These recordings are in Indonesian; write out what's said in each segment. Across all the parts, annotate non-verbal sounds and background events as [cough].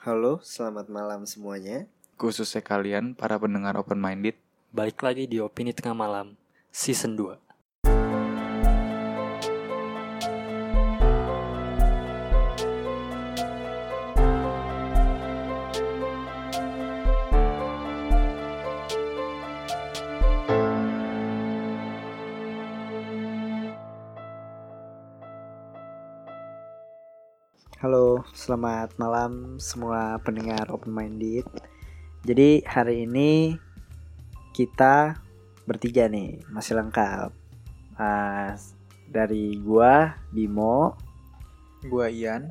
Halo, selamat malam semuanya. Khususnya kalian para pendengar open minded. Balik lagi di Opini Tengah Malam Season 2 selamat malam semua pendengar open minded. Jadi hari ini kita bertiga nih, masih lengkap. Ah, dari gua Bimo, Gua Ian.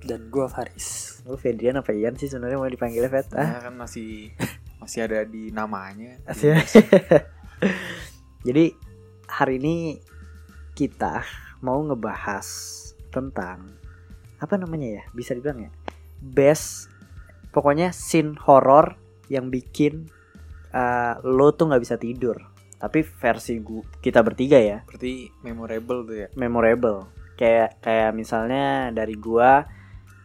Dan gue Faris lu Fedrian apa Ian sih sebenarnya mau dipanggilnya Fed? Ah, kan masih masih ada di namanya. [laughs] Jadi hari ini kita mau ngebahas tentang apa namanya ya? Bisa dibilang ya? Best pokoknya scene horror yang bikin uh, lo tuh nggak bisa tidur. Tapi versi gua, kita bertiga ya, Berarti memorable tuh ya. memorable. Kayak kayak misalnya dari gua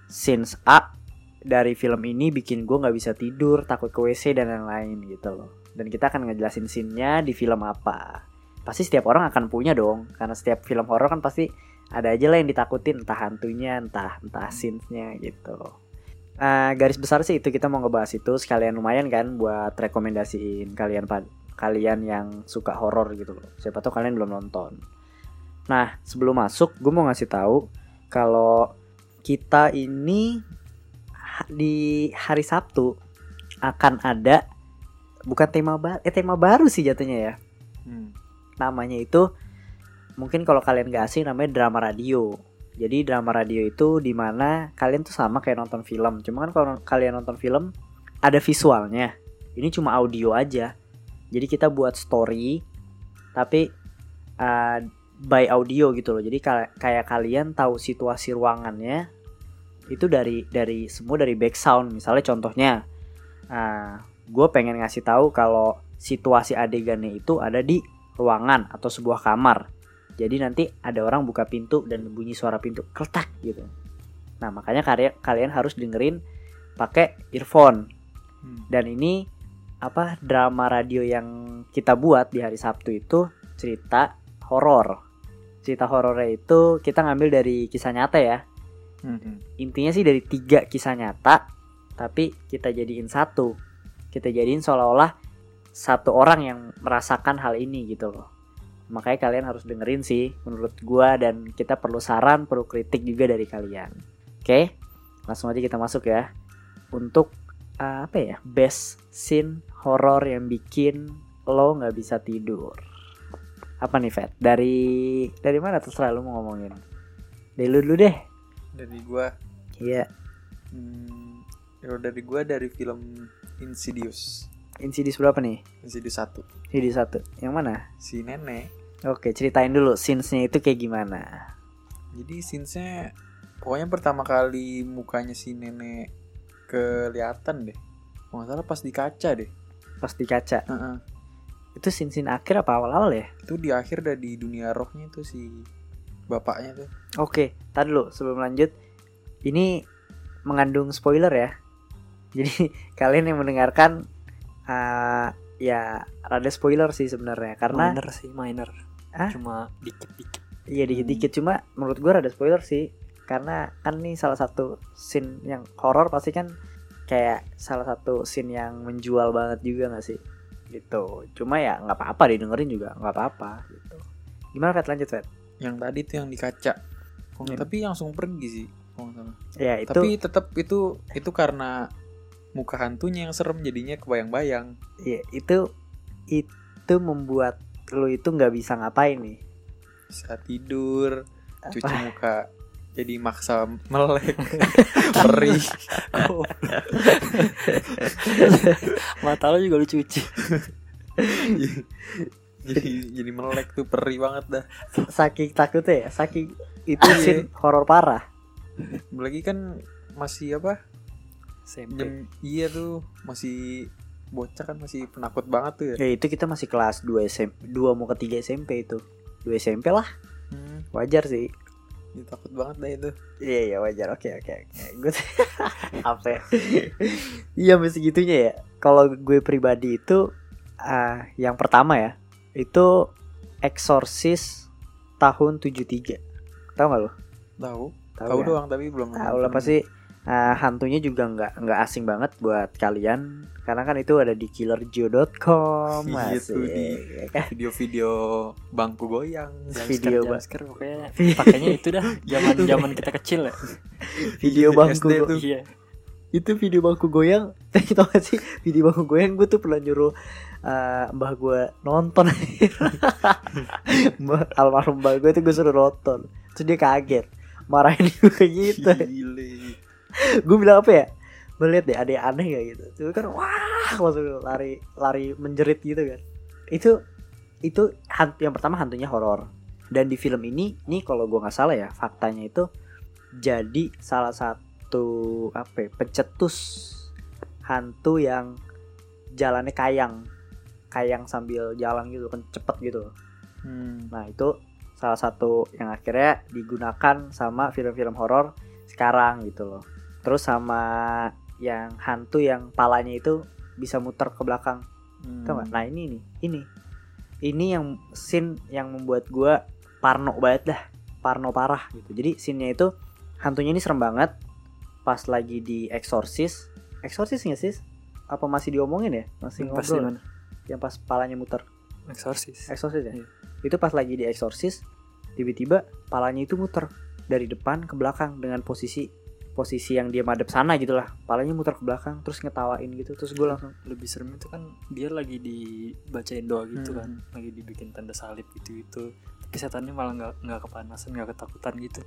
scenes A dari film ini bikin gua nggak bisa tidur, takut ke WC dan lain-lain gitu loh. Dan kita akan ngejelasin scene-nya di film apa. Pasti setiap orang akan punya dong, karena setiap film horor kan pasti ada aja lah yang ditakutin, entah hantunya, entah entah scenes-nya gitu. Eh, garis besar sih itu kita mau ngebahas itu sekalian lumayan kan buat rekomendasiin kalian pad- kalian yang suka horor gitu loh. Siapa tahu kalian belum nonton. Nah, sebelum masuk, gue mau ngasih tahu kalau kita ini di hari Sabtu akan ada bukan tema baru, eh tema baru sih jatuhnya ya. Hmm. Namanya itu mungkin kalau kalian gak asing namanya drama radio. Jadi drama radio itu di mana kalian tuh sama kayak nonton film. Cuma kan kalau kalian nonton film ada visualnya. Ini cuma audio aja. Jadi kita buat story tapi uh, by audio gitu loh. Jadi kayak kalian tahu situasi ruangannya itu dari dari semua dari back sound. Misalnya contohnya, gue pengen ngasih tahu kalau situasi adegannya itu ada di ruangan atau sebuah kamar. Jadi nanti ada orang buka pintu dan bunyi suara pintu kletak gitu. Nah makanya kalian kalian harus dengerin pakai earphone. Hmm. Dan ini apa drama radio yang kita buat di hari Sabtu itu cerita horor. Cerita horornya itu kita ngambil dari kisah nyata ya. Hmm. Intinya sih dari tiga kisah nyata, tapi kita jadiin satu. Kita jadiin seolah-olah satu orang yang merasakan hal ini gitu loh. Makanya kalian harus dengerin sih menurut gua dan kita perlu saran, perlu kritik juga dari kalian. Oke? Langsung aja kita masuk ya. Untuk uh, apa ya? Best scene horror yang bikin lo nggak bisa tidur. Apa nih, Fat? Dari dari mana terserah lo mau ngomongin. Dari lu dulu deh. Dari gua Iya, hmm, kalau dari gua dari film Insidious. Insidious berapa nih? Insidious 1. Insidious satu. Yang mana? Si nenek. Oke, ceritain dulu scenes-nya itu kayak gimana. Jadi scenes-nya pokoknya pertama kali mukanya si nenek kelihatan deh. Kalau nggak salah pas di kaca deh. Pas di kaca. Heeh. Itu scene-scene akhir apa awal-awal ya? Itu di akhir udah di dunia rohnya tuh si bapaknya tuh. Oke, tadi dulu sebelum lanjut. Ini mengandung spoiler ya. Jadi [laughs] kalian yang mendengarkan uh, ya rada spoiler sih sebenarnya karena Minor sih, minor Hah? Cuma dikit-dikit iya dikit-dikit cuma menurut gua rada spoiler sih karena kan nih salah satu scene yang horor pasti kan kayak salah satu scene yang menjual banget juga nggak sih gitu cuma ya nggak apa-apa didengerin juga nggak apa-apa gitu gimana Fat lanjut Fat Yang tadi tuh yang di kaca. Oh, Hmm. Tapi langsung pergi sih. salah. ya itu Tapi tetap itu itu karena muka hantunya yang serem jadinya kebayang-bayang. ya, itu itu membuat lu itu nggak bisa ngapain nih Bisa tidur, cuci Apa? muka jadi maksa melek [laughs] perih [laughs] Mata lo juga lu cuci [laughs] jadi jadi melek tuh perih banget dah saking takutnya ya saking itu Iya. scene horor parah lagi kan masih apa SMP jam iya tuh masih bocah kan masih penakut banget tuh ya. Ya itu kita masih kelas 2 SMP 2 mau ke 3 SMP itu. 2 SMP lah. Hmm, wajar sih. Ya, takut banget dah itu. Iya iya wajar. Oke oke oke. Gue [laughs] apa ya? iya masih gitunya ya. Kalau gue pribadi itu ah yang pertama ya itu Exorcist tahun 73 tahu gak lo Tahu. Tahu Tahu ya? doang tapi belum. tahu lah pasti ah, hantunya juga nggak nggak asing banget buat kalian karena kan itu ada di killerjo.com Iya masih di- ya kan? Video-video bangku goyang. Video. Jumpscare pokoknya pakainya itu dah zaman zaman kita kecil ya. video Iya, [laughs] bangku SD tuh. Iya. itu video bangku goyang [laughs] tau gak sih video bangku goyang gue tuh pernah nyuruh eh, mbah gue nonton [laughs] mbah almarhum mbah gue tuh gue suruh nonton terus dia kaget marahin gue kayak gitu Gile. [laughs] gue bilang apa ya? Gue liat deh ada yang aneh gak gitu? Terus kan wah langsung lari lari menjerit gitu kan. Itu itu hantu yang pertama hantunya horor dan di film ini nih kalau gue nggak salah ya faktanya itu jadi salah satu apa ya, pencetus hantu yang jalannya kayang. Kayang sambil jalan gitu kan cepet gitu. Hmm. Nah itu salah satu yang akhirnya digunakan sama film-film horor sekarang gitu loh. Terus sama yang hantu yang palanya itu bisa muter ke belakang. Hmm. Tau gak? Nah ini nih, ini. Ini yang scene yang membuat gua parno banget dah. Parno parah gitu. Jadi scene-nya itu hantunya ini serem banget. Pas lagi di Exorcist. Exorcist nggak sih? Apa masih diomongin ya? Masih Pas ngobrol. mana? Yang pas palanya muter. Exorcist. Exorcist ya? Iya. Itu pas lagi di Exorcist tiba-tiba palanya itu muter dari depan ke belakang dengan posisi posisi yang dia madep sana gitu lah. Palanya muter ke belakang terus ngetawain gitu. Terus gue langsung Lebih serem itu kan dia lagi dibacain doa gitu Hmm. kan, lagi dibikin tanda salib gitu gitu. Tapi setannya malah nggak nggak kepanasan, nggak ketakutan gitu.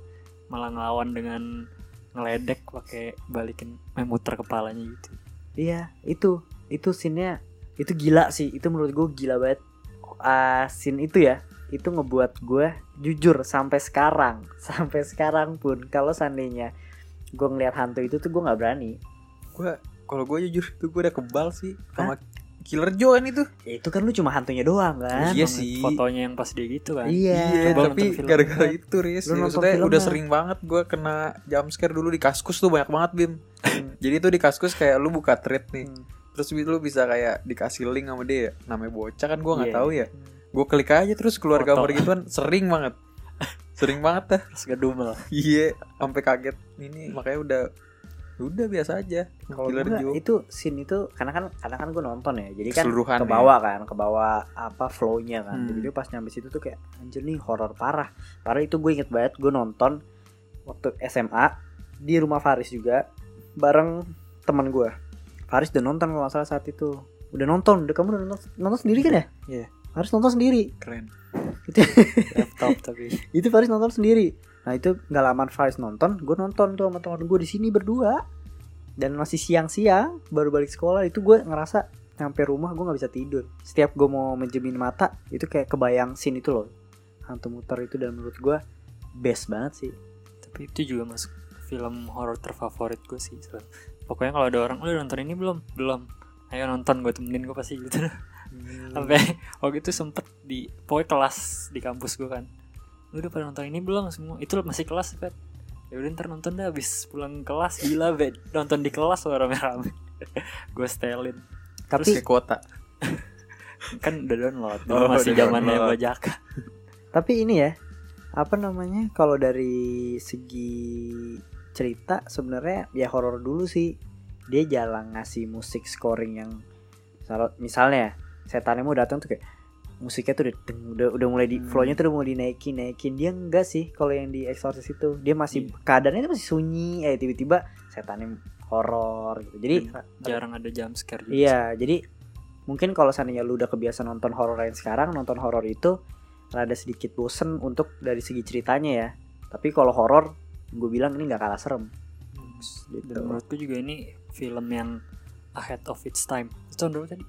Malah ngelawan dengan ngeledek pakai balikin eh, muter kepalanya gitu. iya, itu itu scene-nya itu gila sih. Itu menurut gue gila banget. Ah, scene itu ya itu ngebuat gue jujur sampai sekarang [laughs] sampai sekarang pun kalau seandainya gue ngeliat hantu itu tuh gue nggak berani. Gua kalau gue jujur tuh gue udah kebal sih sama Killer Joe kan itu. ya, itu kan lu cuma hantunya doang kan? Iya sih. Fotonya yang pas dia gitu kan. iya Coba tapi gara-gara itu Riz. Lu ya, Maksudnya udah sering banget gue kena jumpscare dulu di kaskus tuh banyak banget Bim. [laughs] Jadi tuh di kaskus kayak lu buka thread nih. Hmm. Terus lu bisa kayak dikasih link sama dia. Namanya bocah kan gue nggak Iya, tahu ya. Gue klik aja terus keluar Foto. gambar gituan Sering banget Sering banget dah Terus gedumel. Iya sampai kaget Ini makanya udah Udah biasa aja Kalau itu scene itu karena kan karena kan gue nonton ya, jadi kan ke ya. bawah kan, ke bawah apa flownya kan. Hmm. Jadi pas nyampe situ tuh kayak anjir nih horor parah. Parah itu gue inget banget gue nonton waktu SMA di rumah Faris juga bareng teman gue. Faris udah nonton kalau salah saat itu. Udah nonton, udah kamu udah nonton, nonton sendiri kan ya? Iya. Faris nonton sendiri. Keren Itu [laughs] Laptop tapi itu Faris nonton sendiri. Nah itu nggak lama Faris nonton, gue nonton tuh sama teman gue di sini berdua. Dan masih siang-siang, baru balik sekolah itu gue ngerasa nyampe rumah gue nggak bisa tidur. Setiap gue mau menjemin mata itu kayak kebayang scene itu loh, hantu muter itu dan menurut gue best banget sih. tapi itu juga masuk film horor terfavorit gue sih pokoknya kalau ada orang udah nonton ini belum belum ayo nonton gue temenin gue pasti gitu sampai [laughs] waktu itu sempet di pokoknya kelas di kampus gue kan. Lu udah pada nonton ini belum semua? Itu masih kelas bet ya udah ntar nonton dah habis pulang kelas. Gila bet nonton di kelas loh rame-rame. [laughs] Gue setelin. Tapi Kayak kuota [laughs] kan udah download dulu Oh, masih zamannya bajaka tapi ini ya apa namanya kalau dari segi cerita sebenarnya ya horor dulu sih. Dia jarang ngasih musik scoring yang misal- misalnya setannya mau datang tuh kayak musiknya tuh udah udah, udah mulai di Hmm. flownya tuh udah mau dinaikin naikin dia enggak sih kalau yang di Exorcist itu dia masih Iya. keadaannya masih sunyi eh tiba-tiba setannya horor gitu jadi jarang ada jump scare juga Iya, jadi mungkin kalau seandainya lu udah kebiasa nonton horor yang sekarang, nonton horor itu rada sedikit bosen untuk dari segi ceritanya ya. Tapi kalau horor, gue bilang ini nggak kalah serem. dan Gitu. menurutku juga ini film yang ahead of its time itu tahun berapa tadi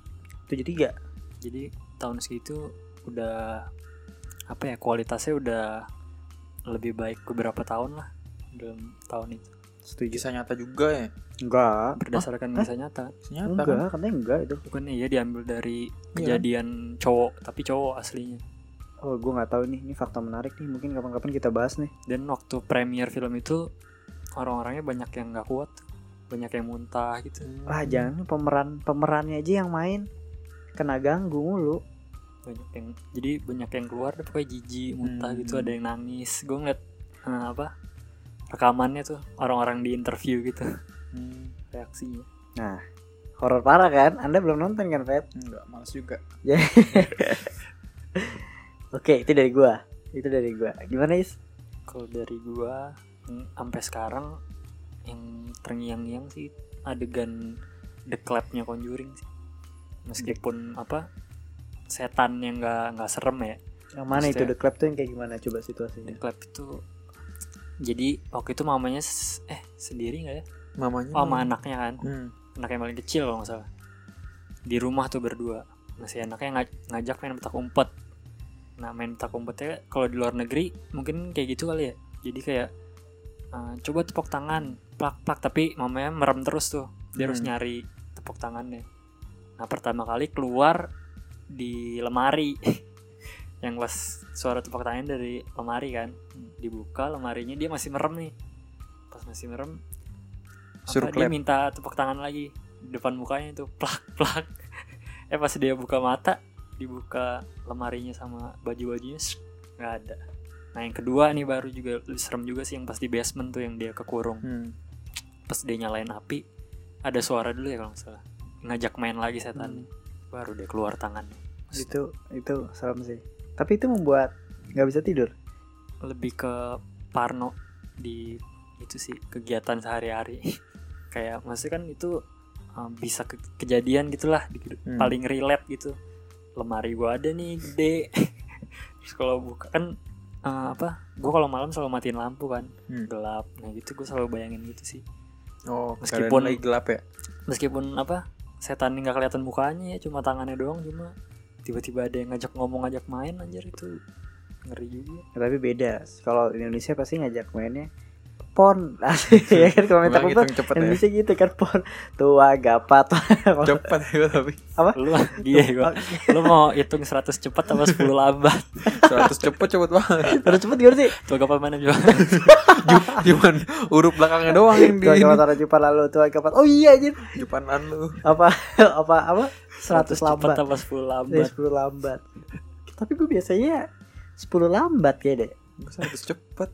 73 jadi tahun segitu udah apa ya kualitasnya udah lebih baik beberapa tahun lah dalam tahun itu. Setuju. Kisah nyata juga ya? Enggak. berdasarkan kisah nyata. Kisah nyata enggak, kan? katanya enggak itu. bukan iya diambil dari Iya. kejadian cowok tapi cowok aslinya. Oh gue nggak tahu nih. Ini fakta menarik nih. Mungkin kapan-kapan kita bahas nih. Dan waktu premier film itu orang-orangnya banyak yang nggak kuat. Banyak yang muntah gitu. Ah jangan. Pemeran pemerannya aja yang main kena ganggu mulu. Banyak yang jadi banyak yang keluar pokoknya jijik muntah gitu Hmm. ada yang nangis. Gue ngeliat eh, apa rekamannya tuh orang-orang di interview gitu. Hmm, reaksinya. Horor parah kan? Anda belum nonton kan Pet enggak males juga. [laughs] Oke itu dari gua. Itu dari gua. Gimana is? Kalau dari gua mm, sampai sekarang yang terngiang-ngiang sih adegan the clapnya conjuring sih meskipun apa setan yang nggak nggak serem ya. Yang mana itu? Maksudnya- the club tuh yang kayak gimana coba the situasinya clap itu jadi waktu itu mamanya eh sendiri nggak ya? Mamanya oh, sama anaknya kan. Hmm. anak yang paling kecil kalau nggak salah. Di rumah tuh berdua. Masih anaknya ngaj- ngajak main petak umpet. Nah main petak umpetnya kalau di luar negeri mungkin kayak gitu kali ya. Jadi kayak eh, coba tepuk tangan plak plak tapi mamanya merem terus tuh. Dia harus Hmm. nyari tepuk tangannya nah pertama kali keluar di lemari. [laughs] Yang pas suara tepuk tangan dari lemari kan. Dibuka lemarinya dia masih merem nih. Pas masih merem Suruh apa, dia minta tepuk tangan lagi depan mukanya itu. [laughs] Plak plak. Eh pas dia buka mata dibuka lemarinya sama baju bajunya nggak ada. Nah yang kedua nih baru juga serem juga sih yang pas di basement tuh yang dia kekurung. Hmm. pas dia nyalain api ada suara dulu ya kalau nggak salah ngajak main lagi setan. Baru dia keluar tangannya itu itu serem sih. Tapi itu membuat nggak bisa tidur. Lebih ke parno di itu sih kegiatan sehari-hari. [laughs] Kayak maksudnya kan itu uh, bisa ke- kejadian gitulah Hmm. paling relate gitu. Lemari gua ada nih gede. [laughs] Terus kalau buka kan uh, apa gua kalau malam selalu matiin lampu kan. Hmm. gelap. Nah gitu gua selalu bayangin gitu sih. Oh, Meskipun- meskipun lagi gelap ya. meskipun apa setan nggak kelihatan mukanya ya cuma tangannya doang cuma tiba-tiba ada yang ngajak ngomong ngajak main anjir itu ngeri juga. Ya, tapi beda. Kalau di Indonesia pasti ngajak mainnya pon. [laughs] Ya kan kalau minta hitung cepet ya. Indonesia gitu kan pon. Tua gapat. [laughs] Cepet ya tapi. Lu dia gua. Lu mau hitung 100 cepat apa 10 lambat? 100 cepet cepet banget. terus cepet gimana sih? Tuh kapal mana juga [laughs] Cuman huruf belakangnya doang yang di ini. orang jumpa lalu tua gapat oh iya anjir Depanan lu. apa apa apa 100 lambat apa 10 Dari lambat 10 lambat tapi gue biasanya 10 lambat kayak deh Gua 100 cepet.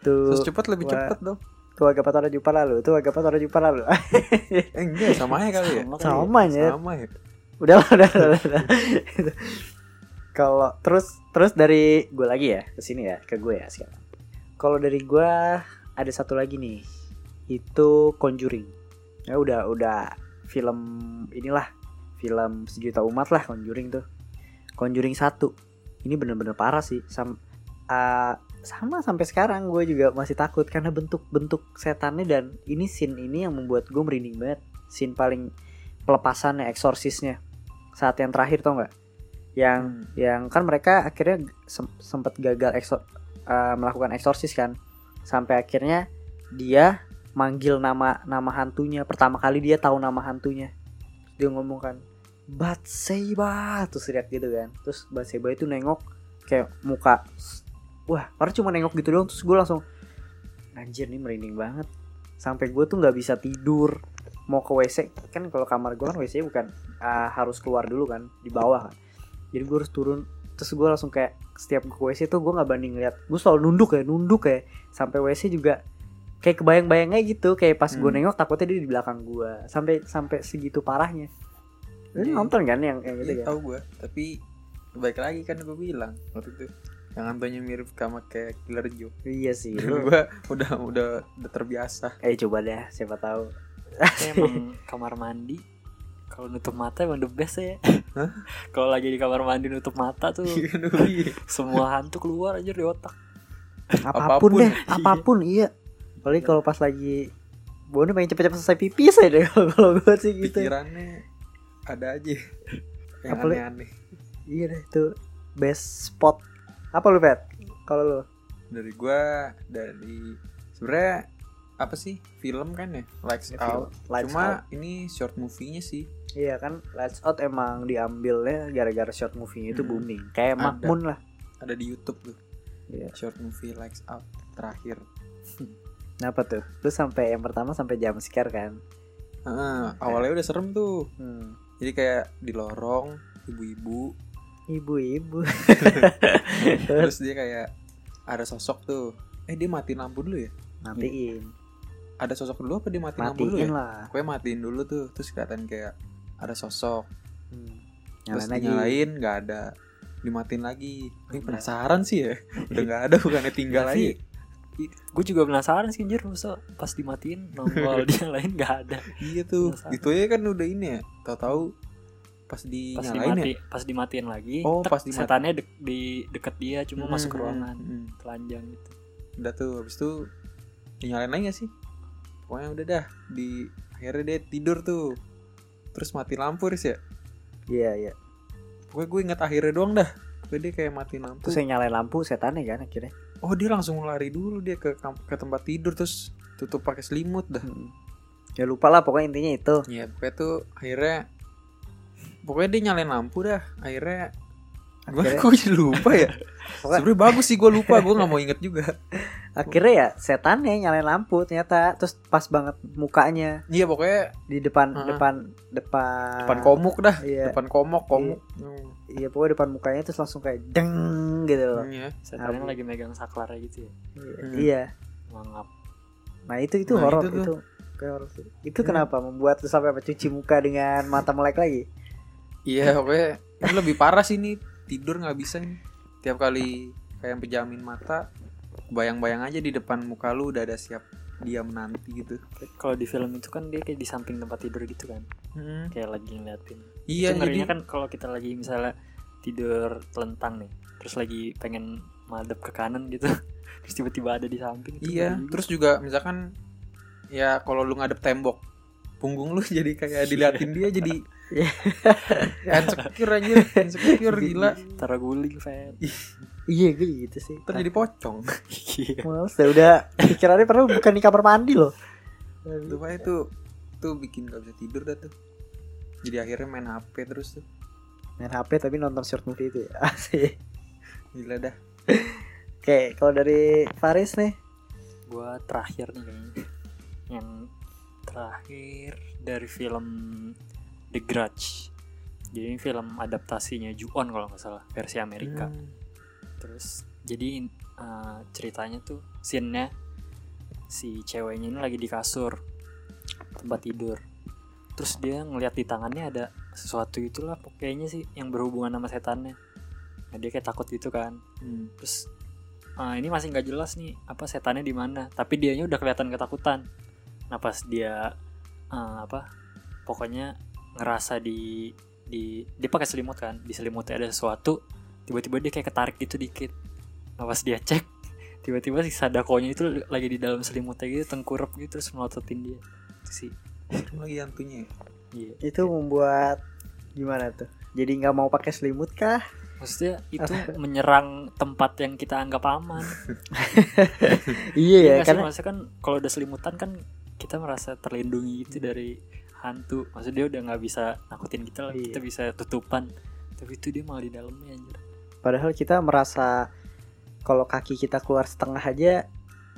tuh 100 cepet lebih cepet dong. tua gapat orang jumpa lalu tua gapat orang jumpa lalu [laughs] Eh enggak sama aja kali ya. Sama kali ya. sama ya Sama ya. udah lah, udah udah, udah. kalau terus terus dari gue lagi ya ke sini ya ke gue ya sekarang kalau dari gue ada satu lagi nih. Itu Conjuring. Ya udah udah film inilah film sejuta umat lah Conjuring tuh. Conjuring satu. Ini bener-bener parah sih. Sam, ah, sama sampai sekarang gue juga masih takut karena bentuk-bentuk setannya dan ini scene ini yang membuat gue merinding banget. Scene paling pelepasannya eksorsisnya. Saat yang terakhir tau nggak? Yang Hmm. yang kan mereka akhirnya sem- sempat gagal ekso- eh, melakukan eksorsis kan. Sampai akhirnya dia manggil nama nama hantunya. Pertama kali dia tahu nama hantunya. Dia ngomong kan Batseba. Terus lihat gitu kan. Terus Batseba itu nengok kayak muka wah orang cuma nengok gitu doang. Terus gue langsung anjir nih merinding banget. Sampai gue tuh nggak bisa tidur. Mau ke WC kan kalau kamar gue kan WC bukan ah, harus keluar dulu kan di bawah kan. Jadi gue harus turun terus gue langsung kayak setiap gue ke WC tuh gue nggak banding lihat gue selalu nunduk ya nunduk ya sampai WC juga kayak kebayang-bayangnya gitu kayak pas gue Hmm. nengok takutnya dia di belakang gue sampai sampai segitu parahnya lu Iya. nonton kan yang yang gitu kan tahu gua. Tapi baik lagi kan gue bilang waktu itu yang hantunya mirip sama kayak Killer Joe. iya sih [laughs] lu gua udah udah udah terbiasa. eh coba deh siapa tahu emang [laughs] kamar mandi kalau nutup mata emang the best ya? [laughs] kalau lagi di kamar mandi nutup mata tuh Iya, iya. semua hantu keluar aja di otak apa pun, Apa pun. deh apa pun iya apalagi kalau pas lagi Bone pengen cepet-cepet selesai pipis aja deh [laughs] kalau gue sih gitu Pikirannya ada aja yang Apalagi- aneh-aneh. iya deh itu best spot apa lu pet kalau lu Dari gua dari sebenarnya apa sih film kan ya Lights Ya, Out. Lights Cuma Out. ini short movie-nya sih. Iya kan Lights Out emang diambilnya gara-gara short movie itu Hmm. booming kayak Ada. Makmun lah ada di YouTube tuh Iya. short movie Lights Out terakhir [laughs] Kenapa tuh? Lu sampai yang pertama sampai jam scare kan? Heeh, awalnya udah serem tuh Hmm. jadi kayak di lorong ibu-ibu Ibu-ibu. [laughs] terus dia kayak ada sosok tuh eh dia matiin lampu dulu ya Matiin. ada sosok dulu apa dia matiin, lampu dulu Matiin ya lah. gue matiin dulu tuh terus kelihatan kayak ada sosok. Hmm. terus Nyalain lagi. dinyalain nggak ada dimatiin lagi. Ini Udah. penasaran sih ya. [laughs] Udah nggak ada bukannya tinggal aja. gue juga penasaran sih anjir masa pas dimatiin nongol [laughs] dia lain nggak ada. Iya tuh. Penasaran. itu ya kan udah ini ya tahu-tahu pas pas dinyalain dimati ya pas dimatiin lagi Oh, tek, pas dimati- setannya dek, di deket dia cuma Hmm, masuk ke hmm, ruangan hmm. telanjang gitu. Udah tuh habis itu dinyalain lagi gak sih? Pokoknya udah dah di akhirnya dia tidur tuh terus mati lampu Riz ya Iya, iya. pokoknya gue inget akhirnya doang dah pokoknya dia kayak mati lampu Terus yang nyalain lampu setannya kan akhirnya. oh dia langsung lari dulu dia ke ke tempat tidur terus tutup pakai selimut dah Hmm. Ya lupa lah pokoknya intinya itu. ya pokoknya tuh akhirnya pokoknya dia nyalain lampu dah akhirnya Akhirnya- kok jadi lupa ya [laughs] sebenarnya bagus sih gue lupa gue nggak mau inget juga Akhirnya ya setannya nyalain lampu ternyata terus pas banget mukanya iya pokoknya di depan Heeh. depan depan depan komuk dah Iya. depan komok komuk Hmm, Iya pokoknya depan mukanya terus langsung kayak deng gitu loh. iya setannya Abu. lagi megang saklar gitu ya Iya. Hmm. Iya. mangap Nah itu itu Nah, horor itu tuh. itu. Kayak horor sih. Itu Hmm. kenapa membuat lu sampai apa cuci muka dengan mata melek lagi? Iya pokoknya ini lebih parah sih nih tidur nggak bisa nih tiap kali kayak pejamin mata bayang-bayang aja di depan muka lu udah ada siap dia menanti gitu kalau di film itu kan dia kayak di samping tempat tidur gitu kan Hmm. kayak lagi ngeliatin iya itu ngerinya jadi kan kalau kita lagi misalnya tidur telentang nih terus lagi pengen madep ke kanan gitu [laughs] terus tiba-tiba ada di samping iya juga. terus juga misalkan ya kalau lu ngadep tembok punggung lu [laughs] jadi kayak diliatin dia jadi Iya. [laughs] insecure anjir. Insecure gila. Taruh guling fan Iya gue gitu sih. ntar jadi pocong. Iya. Males dah udah pikirannya padahal bukan di kamar mandi loh. tuh Pak, itu tuh bikin gak bisa tidur dah tuh. Jadi akhirnya main HP terus tuh. Main HP tapi nonton short movie itu ya. [laughs] Asik. gila dah. Oke, kalau dari Faris nih, gua terakhir nih kayaknya. Yang terakhir dari film The Grudge. Jadi ini film adaptasinya Ju-on kalau nggak salah versi Amerika. Hmm. terus jadi uh, ceritanya tuh scene-nya si ceweknya ini lagi di kasur tempat tidur. Terus dia ngeliat di tangannya ada sesuatu itulah pokoknya sih yang berhubungan sama setannya. Nah, dia kayak takut gitu kan. Hmm. terus uh, ini masih nggak jelas nih apa setannya di mana. Tapi dianya udah kelihatan ketakutan. Nah pas dia uh, apa pokoknya ngerasa di di dia pakai selimut kan. Di selimutnya ada sesuatu tiba-tiba dia kayak ketarik gitu dikit. Nah pas dia cek [laughs] tiba-tiba si sadakonya itu lagi di dalam selimutnya gitu tengkurap gitu terus melototin dia. Itu sih. Lagi hantunya ya? iya. Itu membuat gimana tuh? Jadi nggak mau pakai selimut kah? maksudnya itu menyerang tempat yang kita anggap aman. [laughs] Iya ya, Iya karena maksudnya kan kalau udah selimutan kan kita merasa terlindungi gitu dari hantu. Maksudnya dia udah nggak bisa nakutin kita lah, Iya. kita bisa tutupan. Tapi itu dia malah di dalamnya anjir. padahal kita merasa kalau kaki kita keluar setengah aja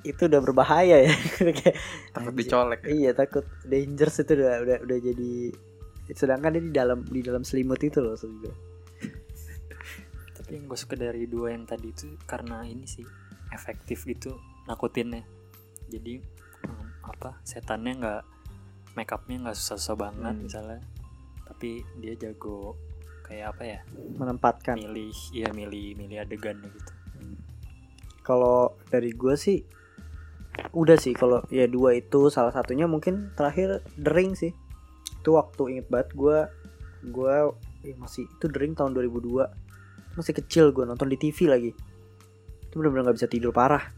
itu udah berbahaya ya. [laughs] Takut anjir. dicolek Iya takut dangerous itu udah udah udah jadi sedangkan dia di dalam di dalam selimut itu loh maksud [laughs] gue. Tapi yang gue suka dari dua yang tadi itu karena ini sih efektif gitu nakutinnya. Jadi apa setannya nggak make upnya nggak susah-susah banget Hmm. misalnya. Tapi dia jago kayak apa ya? menempatkan. Milih, iya milih milih adegannya gitu. Kalau dari gue sih udah sih kalau ya dua itu salah satunya mungkin terakhir The Ring sih. Itu waktu inget banget gue gue eh, masih itu The Ring tahun 2002 masih kecil gue nonton di TV lagi itu bener-bener nggak bisa tidur parah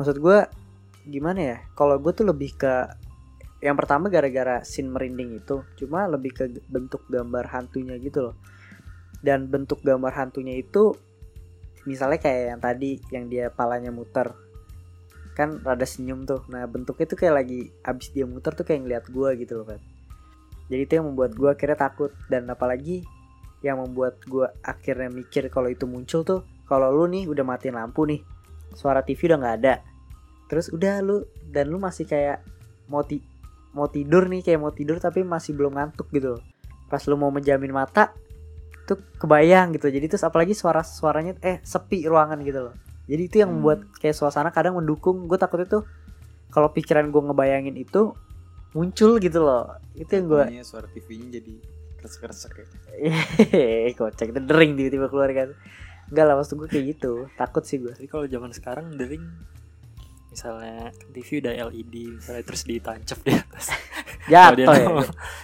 maksud gue gimana ya kalau gue tuh lebih ke yang pertama gara-gara scene merinding itu cuma lebih ke bentuk gambar hantunya gitu loh. Dan bentuk gambar hantunya itu misalnya kayak yang tadi yang dia palanya muter. Kan rada senyum tuh. Nah bentuknya tuh kayak lagi abis dia muter tuh kayak ngeliat gua gitu loh kan jadi itu yang membuat gua akhirnya takut. Dan apalagi yang membuat gua akhirnya mikir kalau itu muncul tuh kalau lu nih udah matiin lampu nih suara TV udah nggak ada. Terus udah lu dan lu masih kayak mau mau tidur nih kayak mau tidur tapi masih belum ngantuk gitu loh. Pas lu mau menjamin mata tuh kebayang gitu. Jadi terus apalagi suara suaranya eh sepi ruangan gitu loh. Jadi itu yang Hmm. membuat kayak suasana kadang mendukung. Gue takutnya tuh kalau pikiran gue ngebayangin itu muncul gitu loh. Itu yang gue Pokoknya suara TV-nya jadi kresek-kresek ya. [laughs] Kocak itu dering tiba-tiba keluar kan. Enggak lah maksud gue kayak gitu. Takut sih gue Tapi kalau zaman sekarang dering misalnya TV udah LED misalnya terus ditancap di atas. [laughs] Jatuh ya?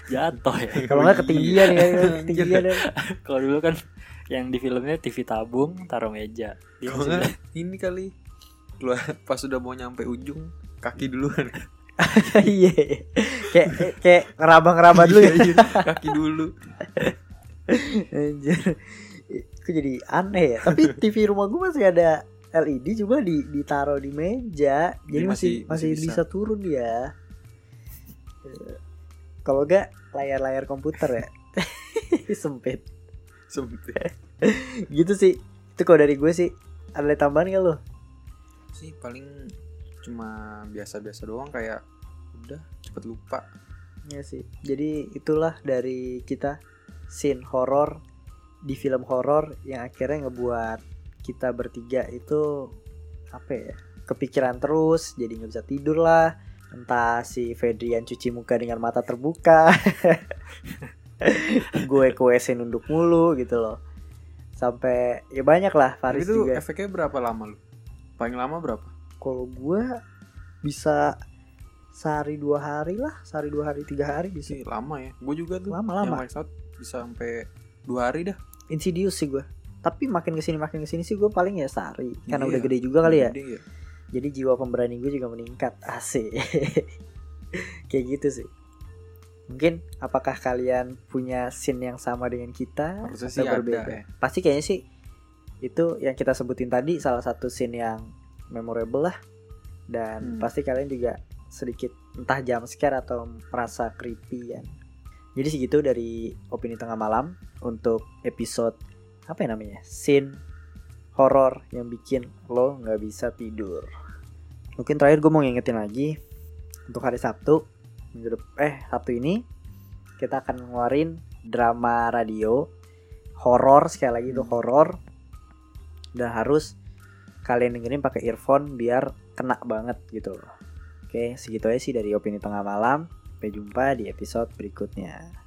Jatuh ya. Kalau nggak ketinggian ya Ketinggian ya. [laughs] Kalau dulu kan yang di filmnya TV tabung taruh meja. Dia Kalau nggak, ini kali. Keluar pas udah mau nyampe ujung kaki duluan. [laughs] Iya. Kayak kayak ngeraba-ngeraba dulu ya? Iya, iya, kaki dulu. Anjir. Kok jadi aneh ya? Tapi TV rumah gue masih ada LED cuma di ditaruh di meja Jadi Jadi masih masih- bisa. bisa. turun dia Eh, Kalau enggak layar-layar komputer ya. [laughs] Sempit. Sempit. [laughs] Gitu sih. Itu kalau dari gue sih ada tambahan gak lo sih paling cuma biasa-biasa doang kayak udah cepet lupa. Ya sih. Jadi itulah dari kita scene horor di film horor yang akhirnya ngebuat kita bertiga itu apa ya kepikiran terus jadi nggak bisa tidur lah. Entah si Fedrian cuci muka dengan mata terbuka. [laughs] Gue ke WC nunduk mulu gitu loh. Sampai ya banyak lah Tapi Faris itu juga. efeknya berapa lama lu? Paling lama berapa? Kalau gue bisa sehari dua hari lah sehari dua hari tiga hari bisa. Lama ya. Gue juga tuh Lama, lama. yang bisa sampai dua hari dah. Insidious sih gue tapi makin ke sini makin ke sini sih gue paling ya sehari. Karena Iya. udah gede juga kali ya. Gede jadi jiwa pemberani gue juga meningkat asik [laughs] kayak gitu sih. Mungkin apakah kalian punya scene yang sama dengan kita Harusnya atau sih ada berbeda? ya. pasti kayaknya sih itu yang kita sebutin tadi salah satu scene yang memorable lah. Dan Hmm. pasti kalian juga sedikit entah jam scare atau merasa creepy kan. Jadi segitu dari opini tengah malam untuk episode apa ya namanya scene horor yang bikin lo nggak bisa tidur mungkin terakhir gue mau ngingetin lagi untuk hari Sabtu minggu eh Sabtu ini kita akan ngeluarin drama radio horor sekali lagi itu Hmm. horor dan harus kalian dengerin pakai earphone biar kena banget gitu loh. Oke, segitu aja sih dari opini tengah malam. Sampai jumpa di episode berikutnya.